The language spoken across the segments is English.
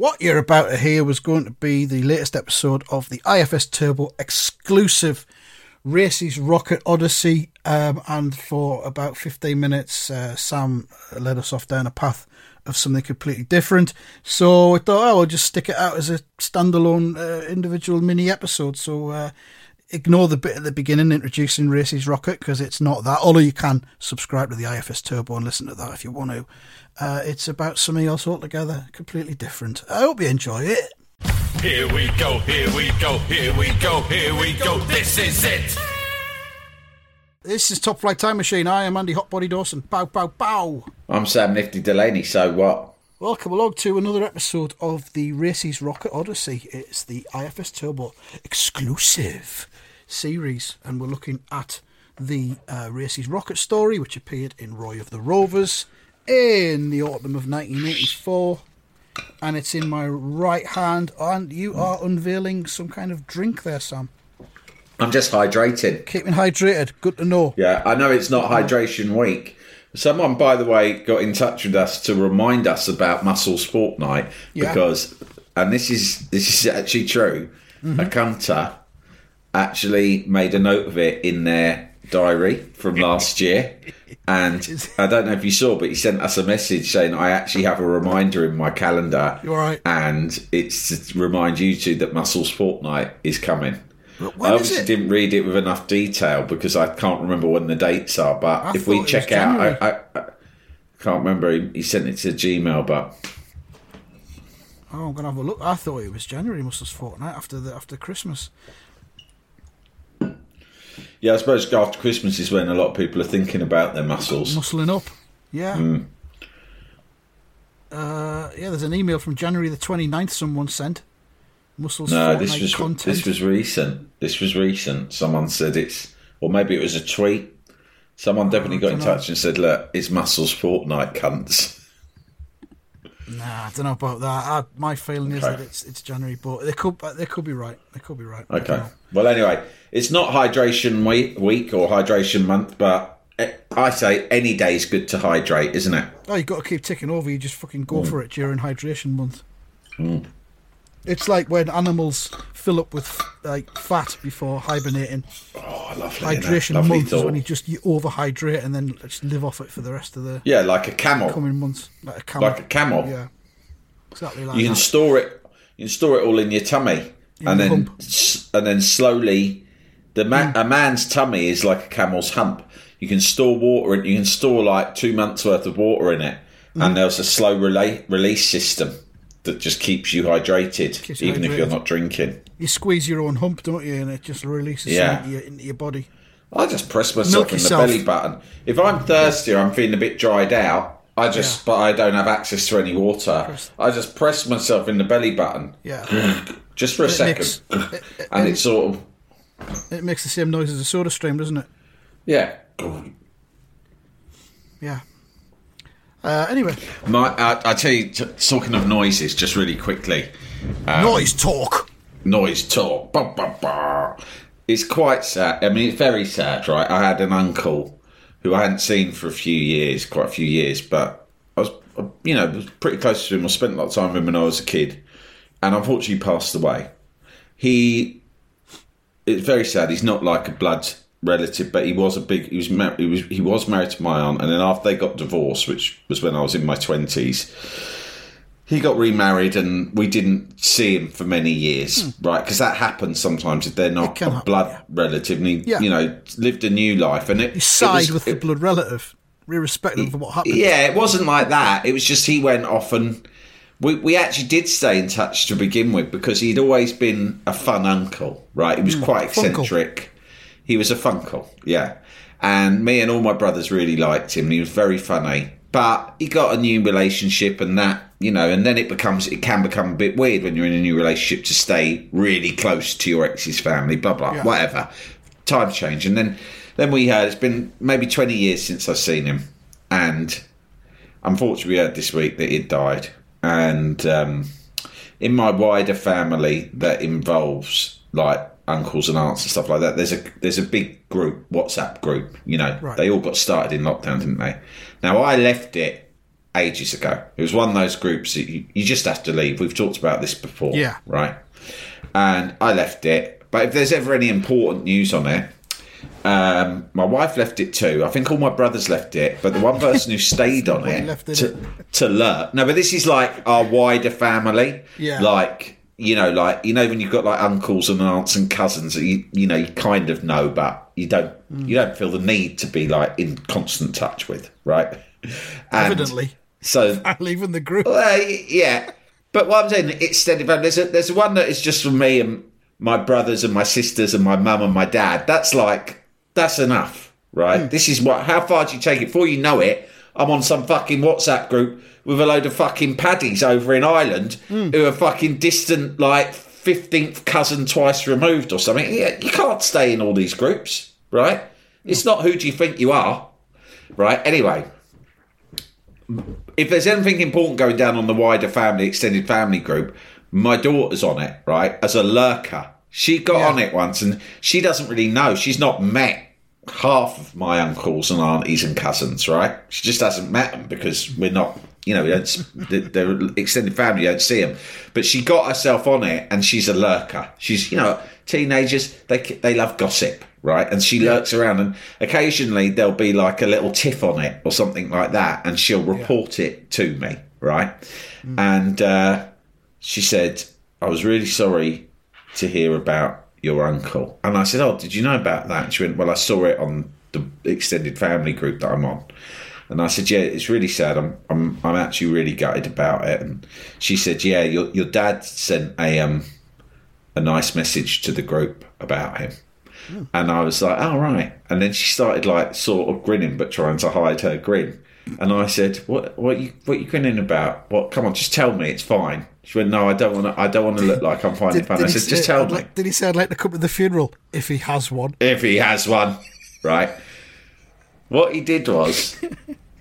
What you're about to hear was going to be the latest episode of the IFS Turbo exclusive Race's Rocket Odyssey. Um, and for about 15 minutes, uh, Sam led us off down a path of something completely different. So I thought, oh, I'll just stick it out as a standalone uh, individual mini episode. So uh, ignore the bit at the beginning introducing Race's Rocket because it's not that. Although you can subscribe to the IFS Turbo and listen to that if you want to. Uh, it's about something else altogether, completely different. I hope you enjoy it. Here we go, here we go, here we go, here we go. This is it. This is Top Flight Time Machine. I am Andy Hotbody Dawson. Bow, bow, bow. I'm Sam Nifty Delaney, so what? Welcome along to another episode of the Race's Rocket Odyssey. It's the IFS Turbo exclusive series, and we're looking at the uh, Rocket story, which appeared in Roy of the Rovers in the autumn of 1984. And it's in my right hand, and you are unveiling some kind of drink there, Sam. I'm just hydrated. Keeping hydrated, good to know. Yeah, I know it's not hydration week. Someone, by the way, got in touch with us to remind us about Muscles Fortnight Yeah. because, and this is this is actually true. Mm-hmm. A cunter actually made a note of it in their diary from last year, and I don't know if you saw, but he sent us a message saying I actually have a reminder in my calendar, You all right? and it's to remind you two that Muscles Fortnight is coming. When I obviously didn't read it with enough detail because I can't remember when the dates are. But I if we check out, I, I, I can't remember. He, he sent it to Gmail, but Oh, I'm gonna have a look. I thought it was January, must have fortnight after the after Christmas. yeah, I suppose after Christmas is when a lot of people are thinking about their muscles. Muscling up. Yeah. Hmm. Uh, yeah, there's an email from January the 29th someone sent. Muscles No, this was content. this was recent. This was recent. Someone said it's, or maybe it was a tweet. Someone definitely got in dunno. touch and said, "Look, it's muscles fortnight, cunts." Nah, I don't know about that. I, my feeling is that it's it's January, but they could they could be right. They could be right. Okay. Well, anyway, it's not hydration week, week or hydration month, but eh, I say any day is good to hydrate, isn't it? Oh, you got to keep ticking over. You just fucking go Hmm. for it during hydration month. It's like when animals fill up with like fat before hibernating. Oh, lovely. Hydration Lovely month is thought. when you just you overhydrate and then just live off it for the rest of the Yeah, like a camel. coming months, like a camel. Like a camel. Yeah, exactly like You can that. store it. You can store it all in your tummy, and your then hump. And then slowly, the man, a man's tummy is like a camel's hump. You can store water, and you can store like two months worth of water in it, Hmm. and there's a slow relay, release system that just keeps you hydrated, Keeps even if you're not drinking. you squeeze your own hump, don't you? And it just releases Yeah. into, your, into your body. I just press myself Milk in yourself. the belly button. If I'm thirsty or I'm feeling a bit dried out, I just, Yeah. but I don't have access to any water. Press- I just press myself in the belly button Yeah, just for a It second, makes- it- it- and it's sort of it makes the same noise as a soda stream, doesn't it? yeah. Yeah. Uh, anyway, My, I, I tell you, t- talking of noises, just really quickly, Um, noise talk. noise talk. Bah, bah, bah. It's quite sad. I mean, it's very sad, right? I had an uncle who I hadn't seen for a few years, quite a few years, but I was, you know, was pretty close to him. I spent a lot of time with him when I was a kid, and unfortunately passed away. He, it's very sad. He's not like a blood relative, but he was a big. He was mar- he was he was married to my aunt, and then after they got divorced, which was when I was in my twenties, he got remarried, and we didn't see him for many years, hmm. right? Because that happens sometimes if they're not a blood yeah. relative, and he, Yeah. you know, lived a new life, and it You side it was- with the blood relative, irrespective of what happened. yeah, it wasn't like that. It was just he went off and we, we actually did stay in touch to begin with because he'd always been a fun uncle, right? He was hmm. quite eccentric. He was a funkle, yeah. And me and all my brothers really liked him. He was very funny. but he got a new relationship and that you know and then it becomes it can become a bit weird when you're in a new relationship to stay really close to your ex's family blah blah Yeah. whatever times change and then then we heard it's been maybe 20 years since i've seen him and unfortunately we heard this week that he'd died and um, in my wider family that involves like uncles and aunts and stuff like that there's a there's a big group whatsapp group you know Right. they all got started in lockdown didn't they now i left it ages ago it was one of those groups that you, you just have to leave we've talked about this before Yeah. right and i left it but if there's ever any important news on it um, my wife left it too. I think all my brothers left it, but the one person who stayed on it left it to, to lurk. No, but this is like our wider family. Yeah. Like you know, like you know when you've got like uncles and aunts and cousins that you you know you kind of know, but you don't Mm. you don't feel the need to be like in constant touch with, right? And Evidently. So I'm leaving the group. yeah, but what I'm saying, extended family. There's a, there's one that is just for me and my brothers and my sisters and my mum and my dad. That's like that's enough, right? This is what. How far do you take it? Before you know it, I'm on some fucking WhatsApp group with a load of fucking paddies over in Ireland hmm. who are fucking distant, like fifteenth cousin twice removed or something. Yeah, you can't stay in all these groups, right? It's not who do you think you are, right? Anyway if there's anything important going down on the wider family, extended family group, my daughter's on it, right? As a lurker. She got Yeah. on it once and she doesn't really know. She's not met half of my uncles and aunties and cousins, right? She just hasn't met them because we're not, you know, we don't, the- they're extended family, you don't see them. But she got herself on it and she's a lurker. She's, you know, teenagers, they, they love gossip, right? And she lurks around and occasionally there'll be like a little tiff on it or something like that and she'll report it to me, right? And uh, she said, I was really sorry to hear about your uncle. And I said, Oh, did you know about that? She went, Well, I saw it on the extended family group that I'm on. And I said, Yeah, it's really sad. I'm I'm I'm actually really gutted about it. And she said, Yeah, your your dad sent a um a nice message to the group about him. Hmm. And I was like, oh, right. And then she started like sort of grinning, but trying to hide her grin. And I said, what, what you, what you grinning about? What, come on, just tell me. It's fine. She went, no, I don't want to, I don't want to look like I'm finding fun." I said, just tell I'd me like- did he say I'd like to come to the funeral if he has one? if he has one, right? What he did was,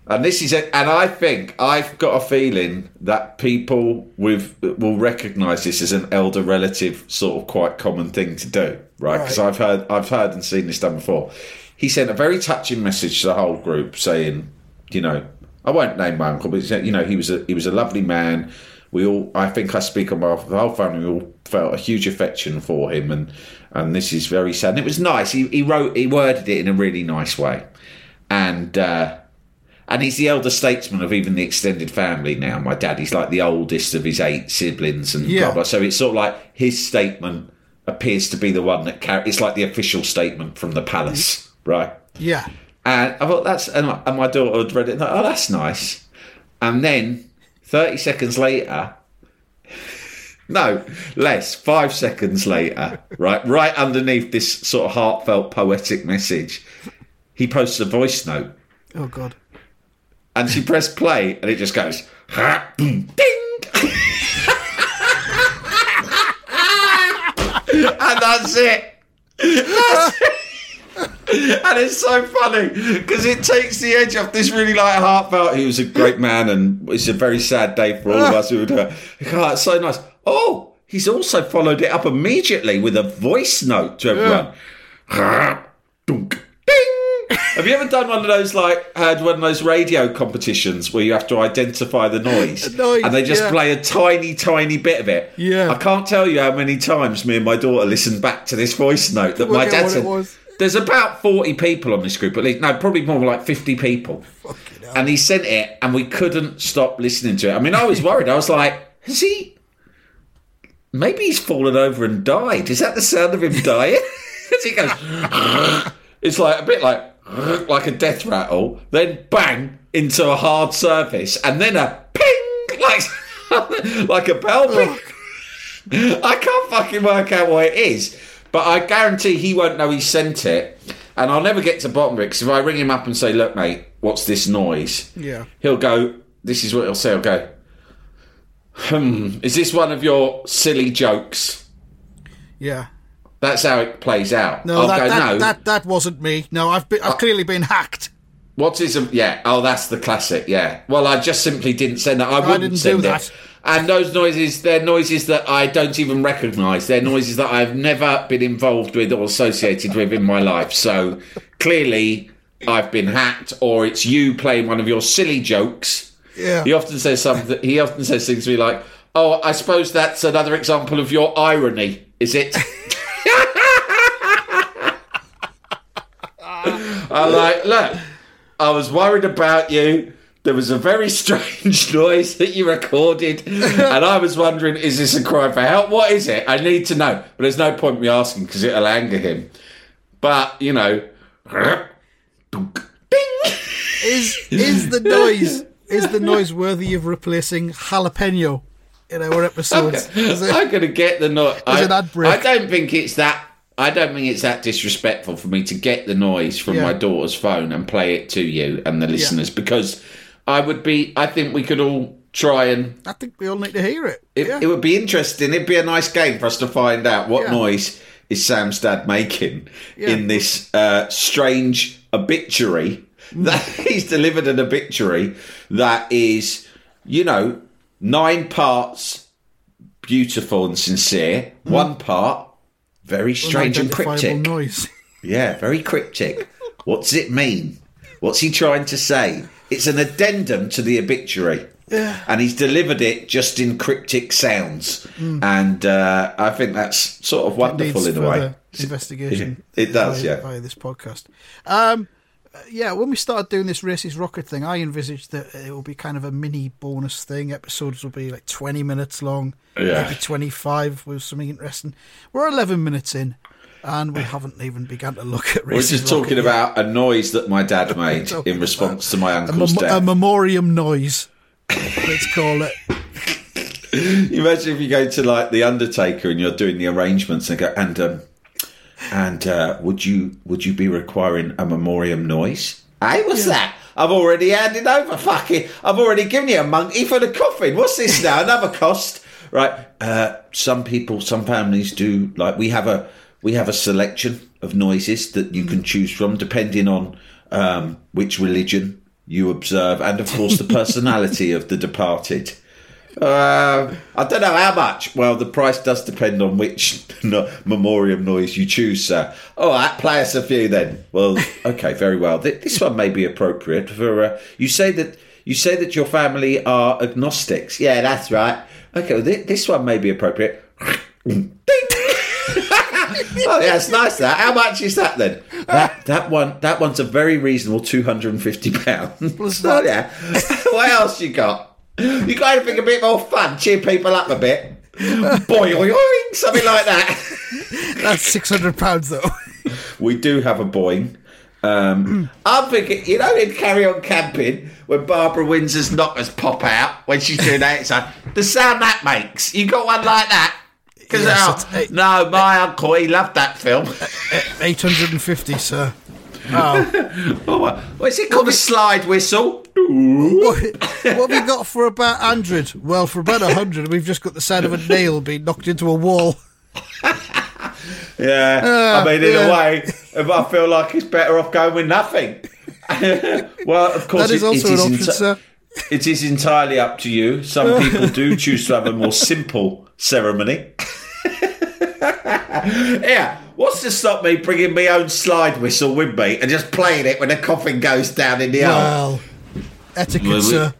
and this is it, and I think I've got a feeling that people with will recognise this as an elder relative sort of quite common thing to do, right? Because Right. I've heard I've heard and seen this done before. He sent a very touching message to the whole group saying, you know, I won't name my uncle, but he said, you know, he was a he was a lovely man. We all, I think, I speak on behalf of the whole family. We all felt a huge affection for him, and and this is very sad. And it was nice. He he wrote, he worded it in a really nice way, and uh, and he's the elder statesman of even the extended family now. My dad, he's like the oldest of his eight siblings, and Yeah. blah blah. So it's sort of like his statement appears to be the one that carries. It's like the official statement from the palace, right? Yeah. And I thought that's and, my- and my daughter had read it. And thought, oh, that's nice. And then thirty seconds later, no less, five seconds later, right, right underneath this sort of heartfelt poetic message, he posts a voice note, Oh God. and she pressed play, and it just goes ha, boom, ding, and that's it. That's it. and it's so funny because it takes the edge off this really like heartfelt. He was a great man, and it's a very sad day for all of us who. Uh, oh, it's so nice. Oh, he's also followed it up immediately with a voice note to everyone. Dunk, ding. Have you ever done one of those like had one of those radio competitions where you have to identify the noise, Noise, and they just yeah. play a tiny, tiny bit of it? Yeah. I can't tell you how many times me and my daughter listened back to this voice note that my dad said. There's about 40 people on this group, at least. No, probably more like 50 people. And he sent it, and we couldn't stop listening to it. I mean, I was worried. I was like, has he. Maybe he's fallen over and died. Is that the sound of him dying? He goes. it's like a bit like. Like a death rattle, then bang into a hard surface, and then a ping, like like a bell ping. I can't fucking work out what it is, but I guarantee he won't know he sent it, and I'll never get to bottom of it. Because if I ring him up and say, "Look, mate, "What's this noise?" Yeah. he'll go. This is what he'll say. He'll go. Hmm. Is this one of your silly jokes? Yeah. That's how it plays out. No, I'll that, go. that, no. that that wasn't me. No, I've been, I've uh, clearly been hacked. What's his? Yeah. Oh, that's the classic. Yeah. Well, I just simply didn't send that. I wouldn't didn't do send that. it. And those noises, they're noises that I don't even recognise. They're noises that I've never been involved with or associated with in my life. So clearly, I've been hacked, or it's you playing one of your silly jokes. Yeah. He often says something. He often says things to me like, "Oh, I suppose that's another example of your irony, is it?" I'm like, look, I was worried about you. There was a very strange noise that you recorded, and I was wondering, is this a cry for help? What is it? I need to know. But there's no point me asking because it'll anger him. But you know, ding. Is is the noise is the noise worthy of replacing jalapeno in our episodes? Is it- I'm gonna get the noise. I, an ad break. I don't think it's that. I don't think it's that disrespectful for me to get the noise from Yeah. my daughter's phone and play it to you and the listeners because I would be. I think we could all try and I think we all need to hear it. It, yeah. it would be interesting. It'd be a nice game for us to find out what Yeah. noise is Sam's dad making Yeah. in this uh, strange obituary. That he's delivered an obituary that is, you know, nine parts beautiful and sincere, one part very strange and cryptic. noise. Yeah, very cryptic. What's it mean? What's he trying to say? It's an addendum to the obituary. Yeah. And he's delivered it just in cryptic sounds. And uh, I think that's sort of wonderful in a way. investigation. It does, via, yeah. Via this podcast. Um, yeah, when we started doing this racist rocket thing, I envisaged that it will be kind of a mini bonus thing. Episodes will be like twenty minutes long, Yeah. maybe twenty-five with something interesting. We're eleven minutes in, and we haven't even begun to look at. We're just talking rocket yet. about a noise that my dad made in response to my a, uncle's mem- a memoriam noise. Let's call it. Imagine if you go to like the Undertaker and you're doing the arrangements and go and um, and uh, would you would you be requiring a memoriam noise? Hey, what's that? I've already handed over. Fucking, I've already given you a monkey for the coffin. What's this now? Another cost, right? Uh, some people, some families do like we have a we have a selection of noises that you can choose from depending on um, which religion you observe and of course the personality of the departed. Uh, I don't know how much. Well, the price does depend on which no, memoriam noise you choose, sir. All right, play us a few then. Well, okay, very well. Th- This one may be appropriate for. Uh, you say that you say that your family are agnostics. Yeah, that's right. Okay, well, thi- this one may be appropriate. Oh, yeah, it's nice. That. How much is that then? That that one. That one's a very reasonable two hundred and fifty pounds. Oh, yeah. what else you got? You got to anything a bit more fun? Cheer people up a bit. Boy, oy, oy, something like that. That's six hundred pounds though. We do have a Boeing. Um, I'm thinking, you know, in Carry On Camping, when Barbara Windsor's knockers pop out when she's doing that, it's like, the sound that makes. You got one like that? Because Yes, it's- no, my uncle, he loved that film. Eight hundred and fifty, sir. Oh, oh, what- what is it called? A slide whistle. what, what have we got for about hundred? Well, for about hundred, we've just got the sound of a nail being knocked into a wall. Yeah, I ah, mean, in yeah. a way, if I feel like it's better off going with nothing. well, of course, That is it- also it an is option, enti- sir. It is entirely up to you. Some people do choose to have a more simple ceremony. yeah, what's to stop me bringing my own slide whistle with me and just playing it when the coffin goes down in the hole? Well, etiquette, Well, we- sir.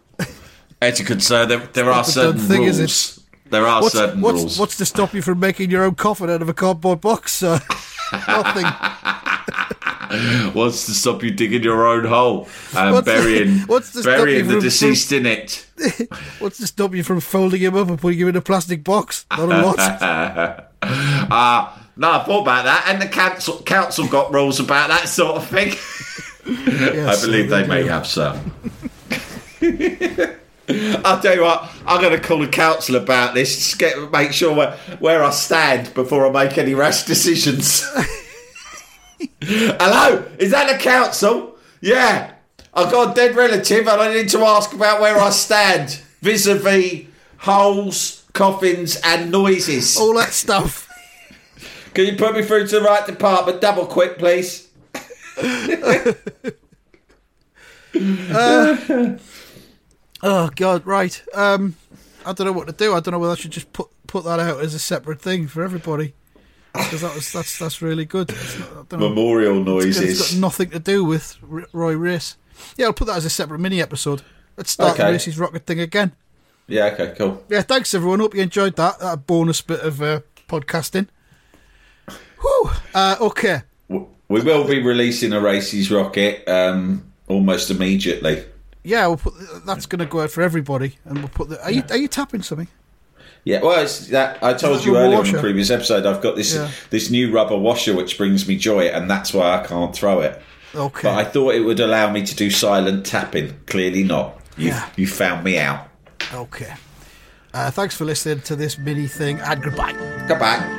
Etiquette, sir. There, there are certain done thing, is rules. There are What's, certain what's, rules. what's to stop you from making your own coffin out of a cardboard box, sir? Nothing. What's to stop you digging your own hole and What's to- burying, what's to stop burying you the from- deceased in it? What's to stop you from folding him up and putting him in a plastic box? Not a lot. Ah, no, I thought about that, and the council council got rules about that sort of thing. I believe sir, they may have, sir. I'll tell you what, I'm going to call the council about this, just get, make sure where, where I stand before I make any rash decisions. Hello, is that the council? Yeah. I've got a dead relative and I need to ask about where I stand vis a vis holes, coffins, and noises. All that stuff. Can you put me through to the right department? Double quick, please. Oh God, right. Um, I don't know what to do. I don't know whether I should just put put that out as a separate thing for everybody because that was that's that's really good. Not, don't know. Memorial It's noises. got nothing to do with Roy Race. Yeah, I'll put that as a separate mini episode. Let's start the Okay. Race's Rocket thing again. Yeah, okay, cool. Yeah, thanks everyone. Hope you enjoyed that. That bonus bit of uh, podcasting. Whew. Uh, okay. We will be releasing a Race's Rocket um, almost immediately. Yeah, we'll put that's going to go out for everybody, and we'll put the. Are you are you tapping something? Yeah, well, it's that I told you earlier washer? the previous episode. I've got this Yeah. this new rubber washer which brings me joy, and that's why I can't throw it. Okay. But I thought it would allow me to do silent tapping. Clearly not. You Yeah. you found me out. Okay. Uh, thanks for listening to this mini thing, and goodbye. Goodbye.